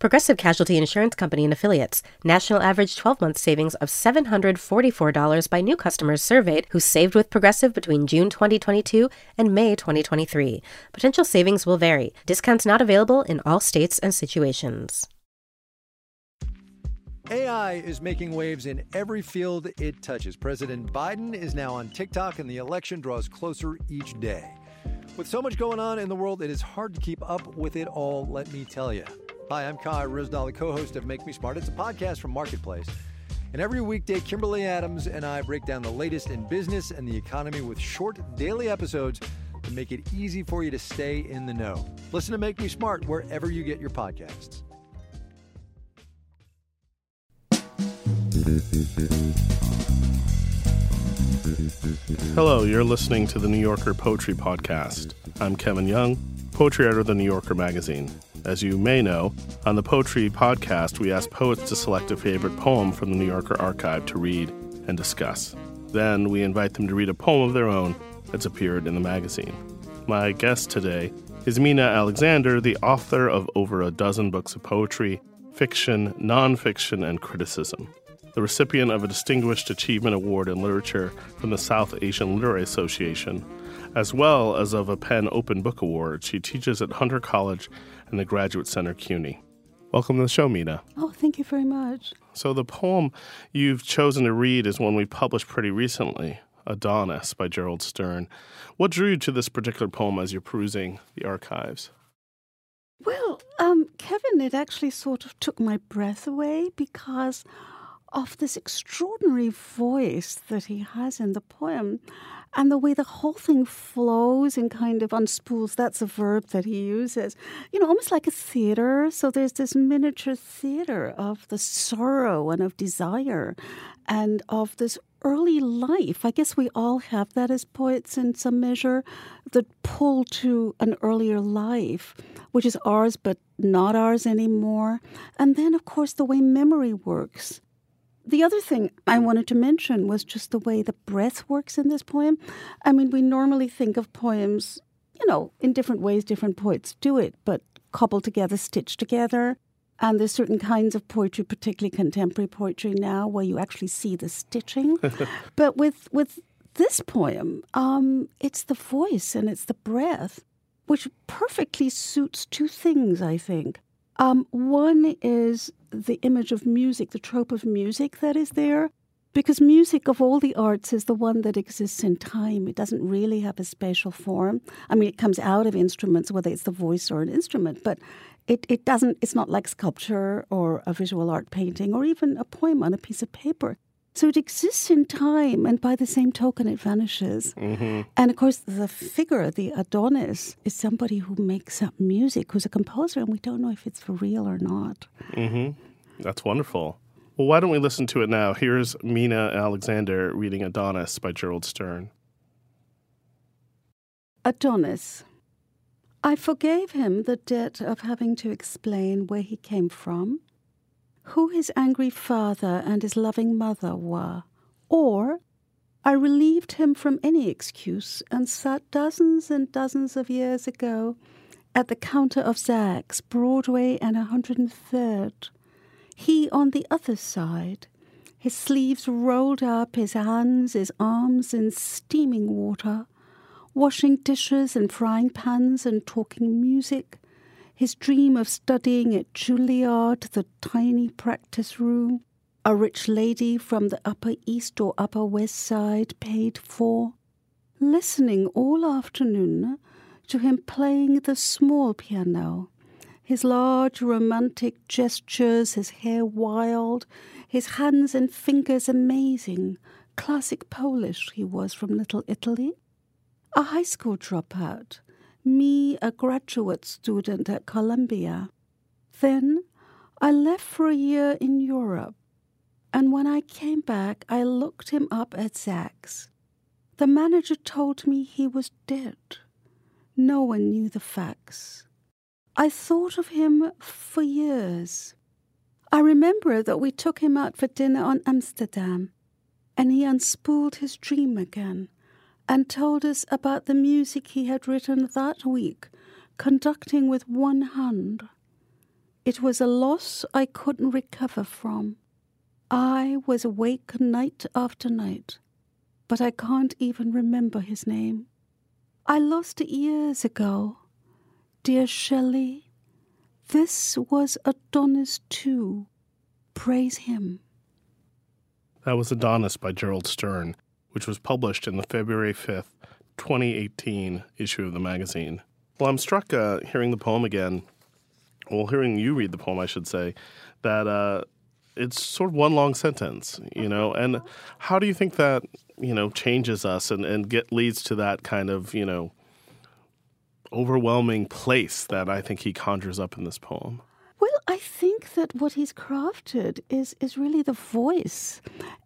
Progressive Casualty Insurance Company and Affiliates. National average 12 month savings of $744 by new customers surveyed who saved with Progressive between June 2022 and May 2023. Potential savings will vary. Discounts not available in all states and situations. AI is making waves in every field it touches. President Biden is now on TikTok, and the election draws closer each day. With so much going on in the world, it is hard to keep up with it all, let me tell you. Hi, I'm Kai Ryssdal, the co host of Make Me Smart. It's a podcast from Marketplace. And every weekday, Kimberly Adams and I break down the latest in business and the economy with short daily episodes to make it easy for you to stay in the know. Listen to Make Me Smart wherever you get your podcasts. Hello, you're listening to the New Yorker Poetry Podcast. I'm Kevin Young, poetry editor of the New Yorker magazine. As you may know, on the Poetry Podcast, we ask poets to select a favorite poem from the New Yorker archive to read and discuss. Then we invite them to read a poem of their own that's appeared in the magazine. My guest today is Meena Alexander, the author of over a dozen books of poetry, fiction, nonfiction, and criticism. The recipient of a Distinguished Achievement Award in Literature from the South Asian Literary Association, as well as of a PEN Open Book Award. She teaches at Hunter College and the Graduate Center CUNY. Welcome to the show, Meena. Oh, thank you very much. So, the poem you've chosen to read is one we published pretty recently Adonis by Gerald Stern. What drew you to this particular poem as you're perusing the archives? Well, um, Kevin, it actually sort of took my breath away because of this extraordinary voice that he has in the poem and the way the whole thing flows and kind of unspools. That's a verb that he uses. You know almost like a theater. So there's this miniature theater of the sorrow and of desire and of this early life. I guess we all have that as poets in some measure the pull to an earlier life which is ours but not ours anymore. And then of course the way memory works the other thing I wanted to mention was just the way the breath works in this poem. I mean, we normally think of poems, you know, in different ways, different poets do it, but cobbled together, stitched together. And there's certain kinds of poetry, particularly contemporary poetry now, where you actually see the stitching. but with with this poem, um, it's the voice and it's the breath, which perfectly suits two things, I think. Um, one is the image of music, the trope of music that is there, because music of all the arts is the one that exists in time. It doesn't really have a spatial form. I mean, it comes out of instruments, whether it's the voice or an instrument, but it, it doesn't, it's not like sculpture or a visual art painting or even a poem on a piece of paper. So it exists in time, and by the same token, it vanishes. Mm-hmm. And of course, the figure, the Adonis, is somebody who makes up music, who's a composer, and we don't know if it's for real or not. Mm-hmm. That's wonderful. Well, why don't we listen to it now? Here's Meena Alexander reading Adonis by Gerald Stern. Adonis. I forgave him the debt of having to explain where he came from who his angry father and his loving mother were, or I relieved him from any excuse and sat dozens and dozens of years ago at the counter of Zach's, Broadway and 103rd. He on the other side, his sleeves rolled up, his hands, his arms in steaming water, washing dishes and frying pans and talking music, his dream of studying at Juilliard, the tiny practice room, a rich lady from the Upper East or Upper West Side paid for, listening all afternoon to him playing the small piano, his large romantic gestures, his hair wild, his hands and fingers amazing, classic Polish he was from Little Italy, a high school dropout me a graduate student at Columbia. Then I left for a year in Europe, and when I came back, I looked him up at Zach's. The manager told me he was dead. No one knew the facts. I thought of him for years. I remember that we took him out for dinner on Amsterdam, and he unspooled his dream again and told us about the music he had written that week, conducting with one hand. It was a loss I couldn't recover from. I was awake night after night, but I can't even remember his name. I lost it years ago. Dear Shelley, this was Adonis too. Praise him. That was Adonis by Gerald Stern, which was published in the February 5th, 2018 issue of the magazine. Well, I'm struck uh, hearing the poem again, well, hearing you read the poem, I should say, that uh, it's sort of one long sentence, you know. And how do you think that, you know, changes us and, and get leads to that kind of, you know, overwhelming place that I think he conjures up in this poem? I think that what he's crafted is is really the voice,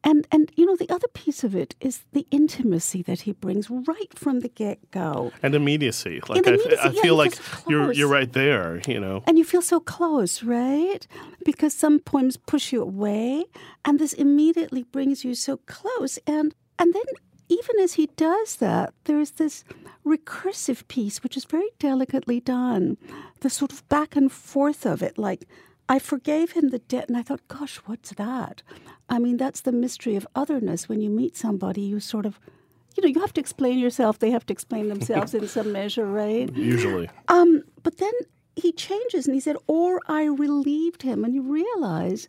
and and you know the other piece of it is the intimacy that he brings right from the get go, and immediacy. Like immediacy, I, I yeah, feel like you're you're right there, you know, and you feel so close, right? Because some poems push you away, and this immediately brings you so close, and and then even as he does that, there's this recursive piece, which is very delicately done. The sort of back and forth of it, like, I forgave him the debt, and I thought, gosh, what's that? I mean, that's the mystery of otherness. When you meet somebody, you sort of, you know, you have to explain yourself, they have to explain themselves in some measure, right? Usually. Um, but then he changes and he said, or I relieved him. And you realize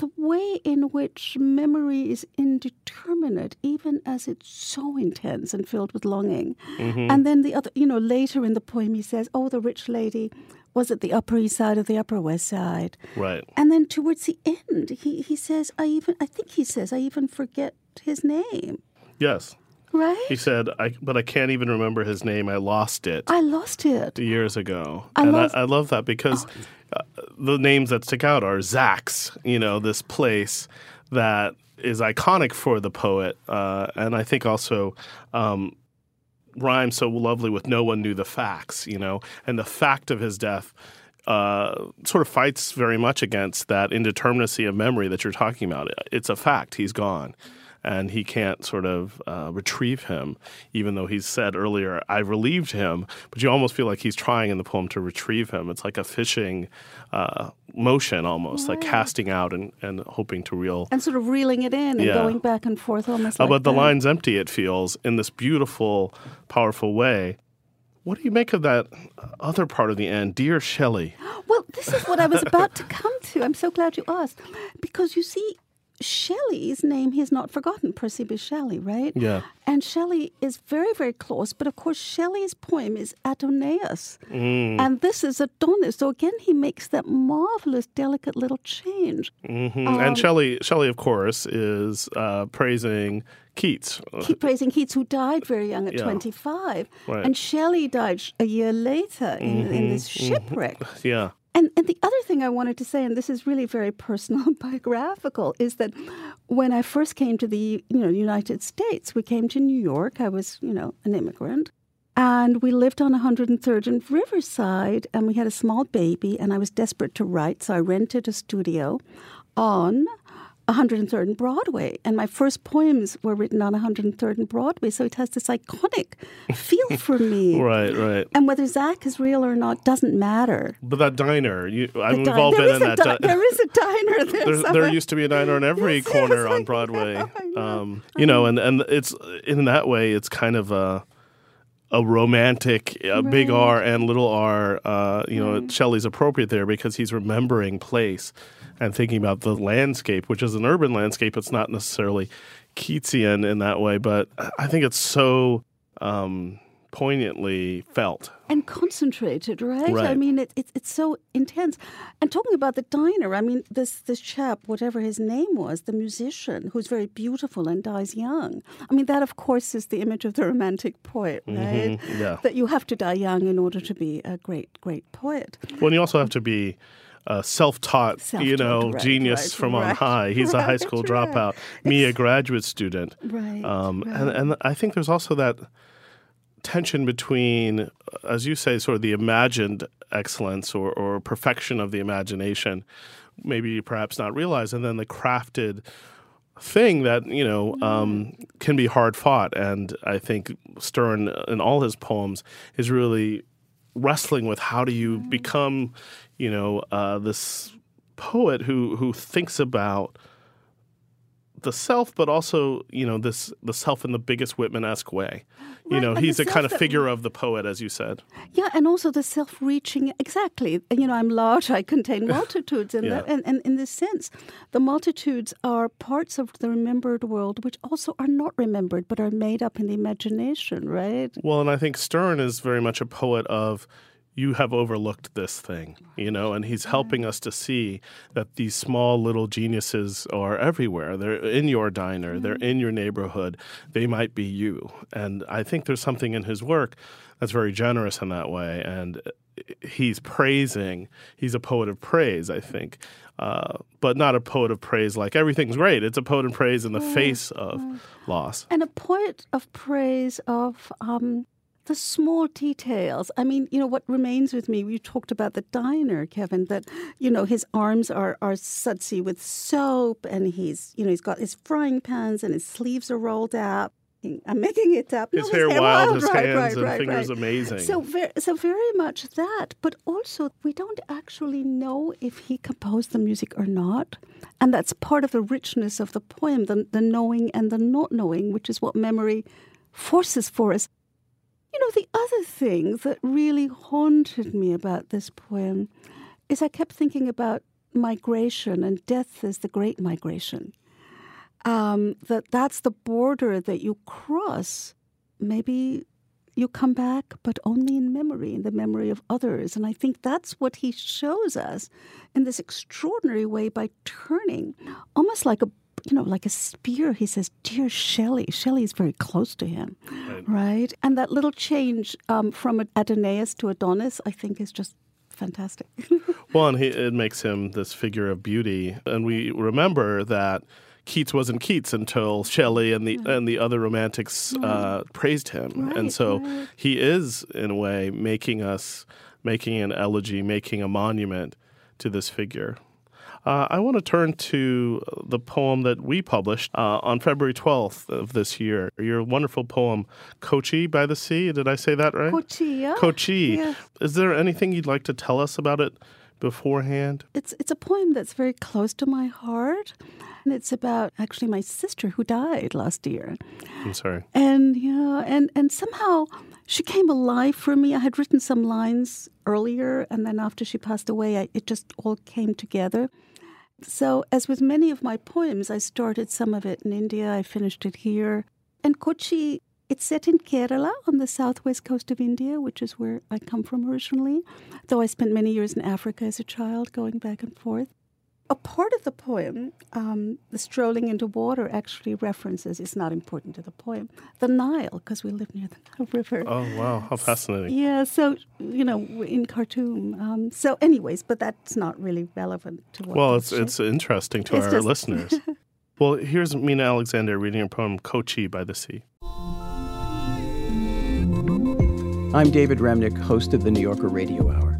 the way in which memory is indeterminate, even as it's so intense and filled with longing. Mm-hmm. And then the other, you know, later in the poem, he says, Oh, the rich lady was at the Upper East Side or the Upper West Side. Right. And then towards the end, he, he says, I even, I think he says, I even forget his name. Yes. Right? He said, I, but I can't even remember his name. I lost it. I lost it. Years ago. I and lost- I, I love that because oh. uh, the names that stick out are Zach's, you know, this place that is iconic for the poet. Uh, and I think also um, rhymes so lovely with no one knew the facts, you know, and the fact of his death. Uh, sort of fights very much against that indeterminacy of memory that you're talking about. It's a fact; he's gone, and he can't sort of uh, retrieve him, even though he's said earlier, I relieved him, but you almost feel like he's trying in the poem to retrieve him. It's like a fishing uh, motion almost, right. like casting out and, and hoping to reel. And sort of reeling it in and yeah. going back and forth almost uh, like But the line's empty, it feels, in this beautiful, powerful way. What do you make of that other part of the end, dear Shelley? Well, this is what I was about to come to. I'm so glad you asked. Because you see, Shelley's name he's not forgotten, Percy B. Shelley, right? Yeah. And Shelley is very, very close, but of course Shelley's poem is Adonais. Mm. And this is Adonis. So again he makes that marvelous, delicate little change. Mm-hmm. Um, and Shelley Shelley, of course, is uh, praising Keats. Keep praising Keats, who died very young at yeah. 25. Right. And Shelley died a year later in, mm-hmm. in this mm-hmm. shipwreck. Mm-hmm. Yeah. And, and the other thing I wanted to say, and this is really very personal and biographical, is that when I first came to the you know United States, we came to New York. I was you know an immigrant, and we lived on 103rd and Riverside, and we had a small baby, and I was desperate to write, so I rented a studio on 103rd and Broadway. And my first poems were written on 103rd and Broadway. So it has this iconic feel for me. right, right. And whether Zach is real or not doesn't matter. But that diner, you, I mean, we've all been in that. Di- there is a diner there. there used to be a diner on every yes, corner yes, on Broadway. Um, you know, and, and it's in that way, it's kind of a a romantic, a right. big R and little R. Uh, you know. Shelley's appropriate there because he's remembering place and thinking about the landscape, which is an urban landscape. It's not necessarily Keatsian in that way, but I think it's so um, poignantly felt and concentrated, right? right. I mean, it, it, it's so intense. And talking about the diner, I mean, this this chap, whatever his name was, the musician, who's very beautiful and dies young. I mean, that of course is the image of the romantic poet, mm-hmm. right? Mm-hmm. Yeah. That you have to die young in order to be a great, great poet. Well, and you also have to be a self-taught, you know, right, genius right, from on high. He's a high school right. dropout. Me, a graduate student. Right, Um, right. And and I think there's also that tension between, as you say, sort of the imagined excellence or, or perfection of the imagination, maybe perhaps not realized, and then the crafted thing that you know um, can be hard fought. And I think Stern, in all his poems, is really wrestling with how do you become, you know, uh, this poet who who thinks about the self, but also you know this the self in the biggest Whitman-esque way. You Right, know, he's a kind of that- figure of the poet, as you said. Yeah, and also the self-reaching. Exactly. You know, I'm large. I contain multitudes, and, Yeah. and and in this sense, the multitudes are parts of the remembered world, which also are not remembered, but are made up in the imagination. Right. Well, and I think Stern is very much a poet of you have overlooked this thing, you know, and he's helping us to see that these small little geniuses are everywhere. They're in your diner, they're in your neighborhood, they might be you. And I think there's something in his work that's very generous in that way. And he's praising, he's a poet of praise, I think. Uh, but not a poet of praise like everything's great. It's a poet of praise in the face of loss. and a poet of praise of um, the small details. I mean, you know, what remains with me, you talked about the diner, Kevin, that, you know, his arms are, are sudsy with soap and he's, you know, he's got his frying pans and his sleeves are rolled up. I'm making it up. His No, hair wild, his right, hands right, and right, fingers amazing. So, very, so very much that, but also we don't actually know if he composed the music or not, and that's part of the richness of the poem, the, the knowing and the not knowing, which is what memory forces for us. You know, the other thing that really haunted me about this poem is I kept thinking about migration and death as the great migration. Um, that that's the border that you cross. Maybe you come back, but only in memory, in the memory of others. And I think that's what he shows us in this extraordinary way by turning almost like a you know, like a spear, he says, Dear Shelley. Shelley is very close to him, right? And that little change um, from Adonais to Adonis, I think, is just fantastic. Well, and he, it makes him this figure of beauty, and we remember that Keats wasn't Keats until Shelley and the and the other romantics uh, praised him, and so right. he is in a way making us making an elegy, making a monument to this figure. Uh, I want to turn to the poem that we published uh, on February 12th of this year. Your wonderful poem, Kochi by the Sea. Did I say that right? Kochi, yeah? Kochi. Yes. Is there anything you'd like to tell us about it beforehand? It's it's a poem that's very close to my heart. And it's about actually my sister who died last year. I'm sorry. And yeah, and and somehow she came alive for me. I had written some lines earlier, and then after she passed away, I, it just all came together. So, as with many of my poems, I started some of it in India. I finished it here. And Kochi, it's set in Kerala on the southwest coast of India, which is where I come from originally. Though I spent many years in Africa as a child, going back and forth. A part of the poem, um, the strolling into water, actually references, it's not important to the poem, the Nile, because we live near the Nile River. Oh, wow. How fascinating. Yeah, so, you know, in Khartoum. Um, so, anyways, but that's not really relevant to what Well, we it's share. it's interesting to It's our just- listeners. well, here's Meena Alexander reading her poem Kochi by the Sea. I'm David Remnick, host of the New Yorker Radio Hour.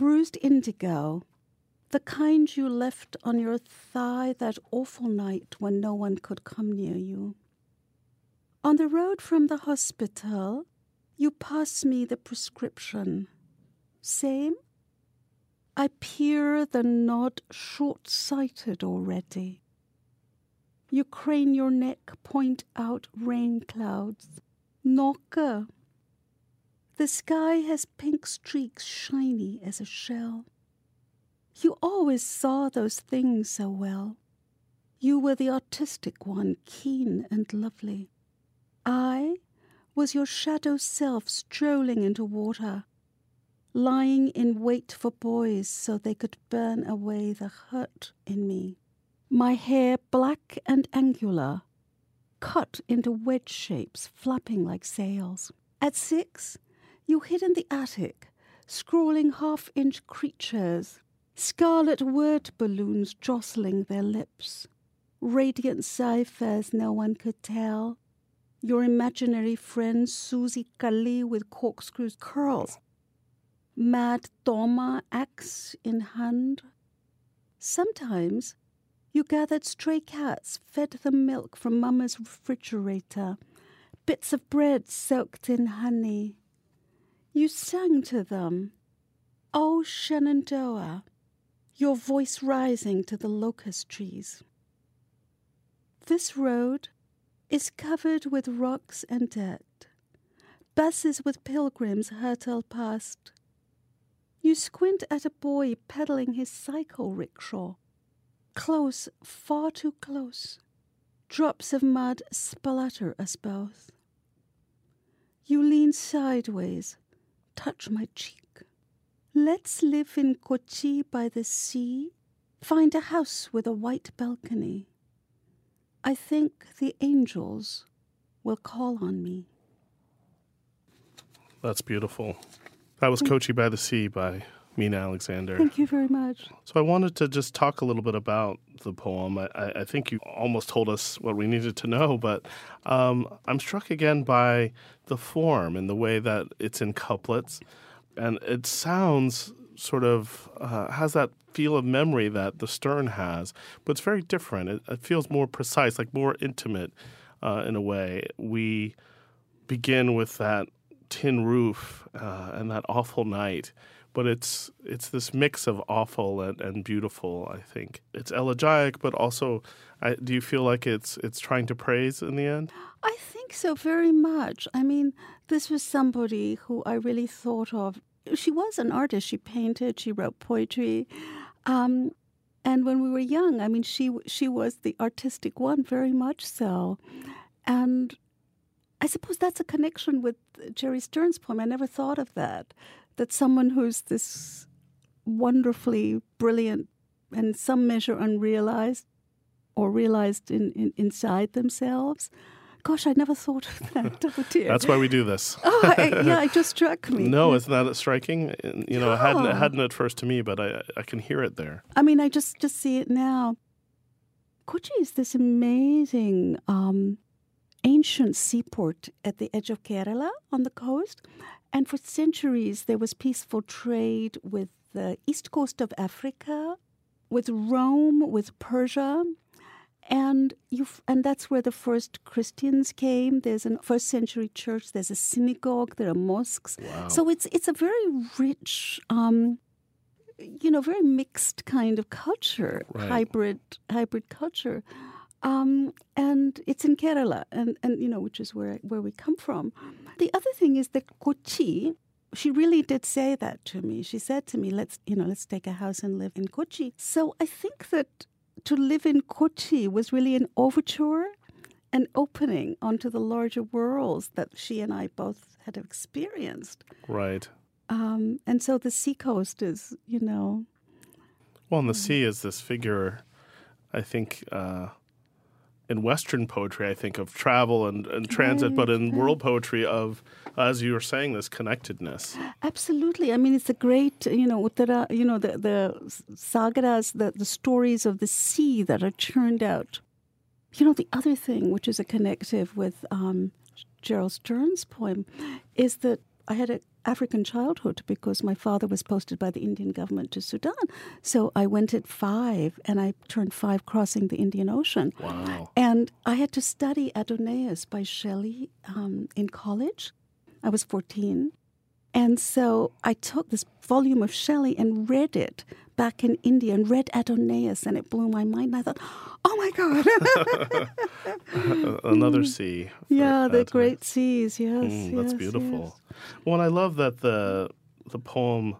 Bruised indigo, the kind you left on your thigh that awful night when no one could come near you. On the road from the hospital, you pass me the prescription. Same? I peer the nod short sighted already. You crane your neck, point out rain clouds. Knocker. The sky has pink streaks shiny as a shell. You always saw those things so well. You were the artistic one, keen and lovely. I was your shadow self strolling into water, lying in wait for boys so they could burn away the hurt in me. My hair black and angular, cut into wedge shapes, flapping like sails. At six, you hid in the attic, scrawling half inch creatures, scarlet word balloons jostling their lips, radiant ciphers no one could tell. Your imaginary friend Susie Kali with corkscrews curls, mad Toma axe in hand. Sometimes you gathered stray cats, fed them milk from Mamma's refrigerator, bits of bread soaked in honey. You sang to them, O Shenandoah, your voice rising to the locust trees. This road is covered with rocks and dirt. Buses with pilgrims hurtle past. You squint at a boy pedaling his cycle rickshaw. Close, far too close. Drops of mud splatter us both. You lean sideways, touch my cheek. Let's live in Kochi by the sea. Find a house with a white balcony. I think the angels will call on me. That's beautiful. That was Kochi by the Sea by Meena Alexander. Thank you very much. So I wanted to just talk a little bit about the poem. I, I think you almost told us what we needed to know, but um, I'm struck again by the form and the way that it's in couplets, and it sounds sort of uh, has that feel of memory that the Stern has, but it's very different. It, it feels more precise, like more intimate uh, in a way. We begin with that tin roof uh, and that awful night but it's it's this mix of awful and, and beautiful. I think it's elegiac, but also, I, do you feel like it's it's trying to praise in the end? I think so very much. I mean, this was somebody who I really thought of. She was an artist. She painted. She wrote poetry. Um, and when we were young, I mean, she she was the artistic one, very much so. And I suppose that's a connection with Jerry Stern's poem. I never thought of that that someone who's this wonderfully brilliant and some measure unrealized or realized in, in inside themselves. Gosh, I never thought of that. Oh dear. That's why we do this. oh, I, yeah, it just struck me. No, it's not striking. You know, it hadn't, it hadn't at first to me, but I, I can hear it there. I mean, I just, just see it now. Kochi is this amazing um, ancient seaport at the edge of Kerala on the coast. And for centuries, there was peaceful trade with the east coast of Africa, with Rome, with Persia. And you and that's where the first Christians came. There's a first century church. There's a synagogue. There are mosques. Wow. So it's it's a very rich, um, you know, very mixed kind of culture, Right. hybrid hybrid culture. Um, and it's in Kerala, and, and you know, which is where where we come from. The other thing is that Kochi, she really did say that to me. She said to me, "Let's you know, let's take a house and live in Kochi." So I think that to live in Kochi was really an overture, an opening onto the larger worlds that she and I both had experienced. Right. Um, and so the seacoast is, you know, Well, and the sea is this figure, I think, uh, in Western poetry, I think of travel and, and transit, but in world poetry, of, as you were saying, this connectedness. Absolutely. I mean, it's a great, you know, Uttara, you know, the, the sagaras, the, the stories of the sea that are churned out. You know, the other thing, which is a connective with um, Gerald Stern's poem, is that I had an African childhood because my father was posted by the Indian government to Sudan. So I went at five and I turned five crossing the Indian Ocean. Wow. And I had to study Adonais by Shelley um, in college. I was 14. And so I took this volume of Shelley and read it back in India and read Adonais, and it blew my mind. And I thought, oh my God. Another sea. Mm. yeah, the Adonais. great seas. Yes. Mm, that's yes, beautiful. yes. Well, and I love that the the poem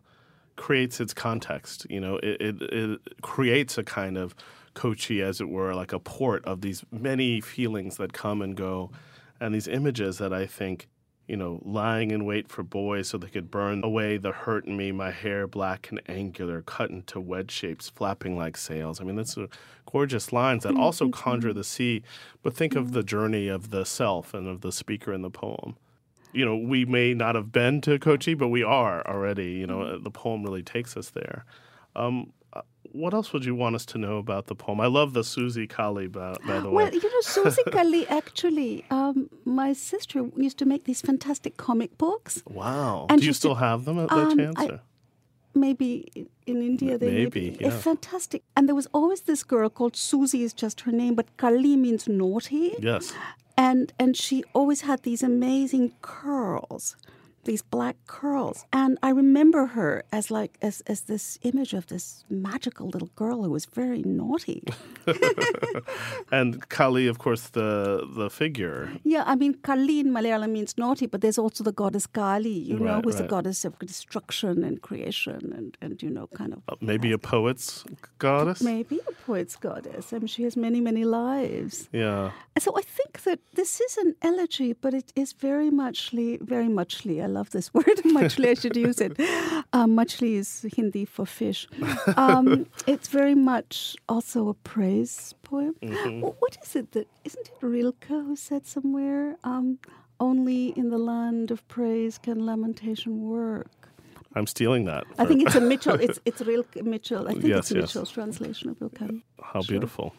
creates its context. You know, it, it, it creates a kind of Kochi, as it were, like a port of these many feelings that come and go, and these images that I think you know, lying in wait for boys so they could burn away the hurt in me, my hair black and angular, cut into wedge shapes, flapping like sails. I mean, that's gorgeous lines that also conjure the sea, but think of the journey of the self and of the speaker in the poem. You know, we may not have been to Kochi, but we are already. You know, mm-hmm. the poem really takes us there. Um, what else would you want us to know about the poem? I love the Susie Kali, by, by the way. Well, you know, Susie Kali, actually, um, my sister used to make these fantastic comic books. Wow. And Do you still to, have them at um, chance? I, maybe in India they maybe, yeah. fantastic. And there was always this girl called Susie is just her name, but Kali means naughty. Yes. And and she always had these amazing curls these black curls. And I remember her as like as as this image of this magical little girl who was very naughty. and Kali, of course, the the figure. Yeah, I mean Kali in Malayalam means naughty, but there's also the goddess Kali, you right, know, who's right. the goddess of destruction and creation and, and you know, kind of uh, maybe a poet's goddess? Maybe a poet's goddess. I mean she has many, many lives. Yeah. And so I think that this is an elegy, but it is very muchly very muchly I love this word, machli. I should use it. Uh, machli is Hindi for fish. Um, it's very much also a praise poem. Mm-hmm. What is it that, isn't it Rilke who said somewhere, um, only in the land of praise can lamentation work? I'm stealing that. I think it's a Mitchell. It's it's real Mitchell. I think yes, it's yes. Mitchell's translation of Rilke. How sure. beautiful.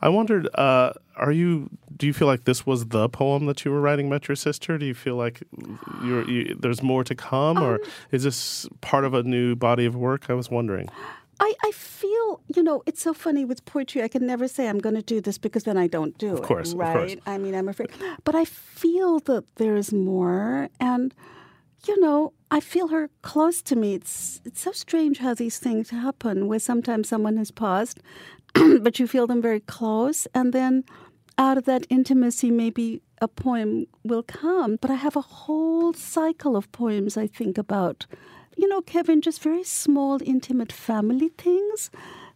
I wondered, uh, are you? Do you feel like this was the poem that you were writing about your sister? Do you feel like you, there's more to come, um, or is this part of a new body of work? I was wondering. I, I feel, you know, it's so funny with poetry. I can never say I'm going to do this because then I don't do of course, it. Right? Of course. I mean, I'm afraid. But I feel that there's more. And, you know, I feel her close to me. It's, it's so strange how these things happen, where sometimes someone has passed but you feel them very close. And then out of that intimacy, maybe a poem will come. But I have a whole cycle of poems I think about. You know, Kevin, just very small, intimate family things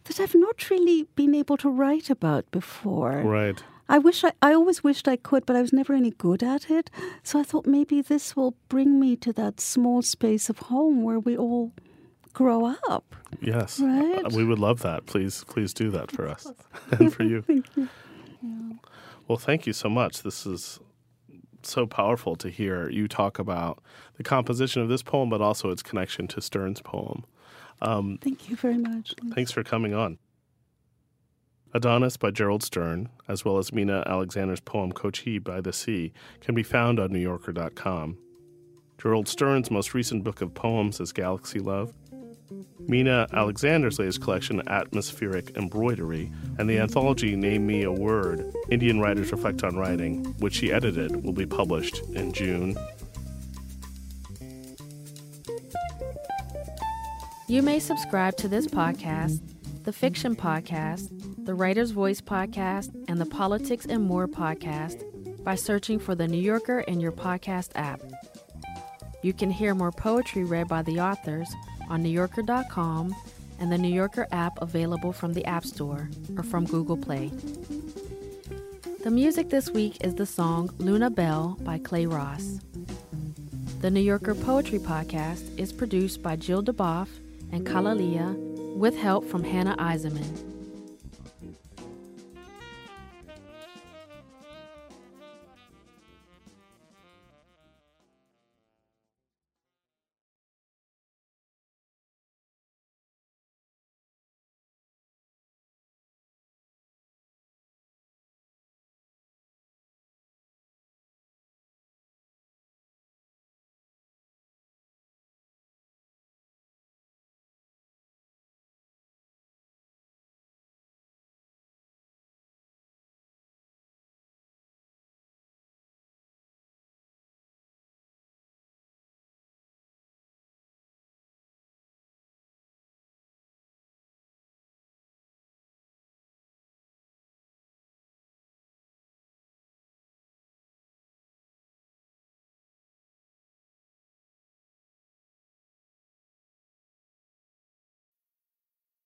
that I've not really been able to write about before. Right. I wish I, I always wished I could, but I was never any good at it. So I thought maybe this will bring me to that small space of home where we all grow up. Yes. Right? we would love that. Please, please do that for us and for you. thank you. Yeah. Well, thank you so much. This is so powerful to hear you talk about the composition of this poem, but also its connection to Stern's poem. Um, thank you very much. Thanks for coming on. Adonis by Gerald Stern, as well as Meena Alexander's poem Kochi by the Sea, can be found on NewYorker.com. Gerald Stern's most recent book of poems is Galaxy Love. Meena Alexander's latest collection, Atmospheric Embroidery, and the anthology Name Me a Word Indian Writers Reflect on Writing, which she edited, will be published in June. You may subscribe to this podcast, the Fiction Podcast, the Writer's Voice Podcast, and the Politics and More Podcast by searching for The New Yorker in your podcast app. You can hear more poetry read by the authors on NewYorker.com and the New Yorker app available from the App Store or from Google Play. The music this week is the song Luna Bell by Clay Ross. The New Yorker Poetry Podcast is produced by Jill DeBoff and Kalalia with help from Hannah Eisenman.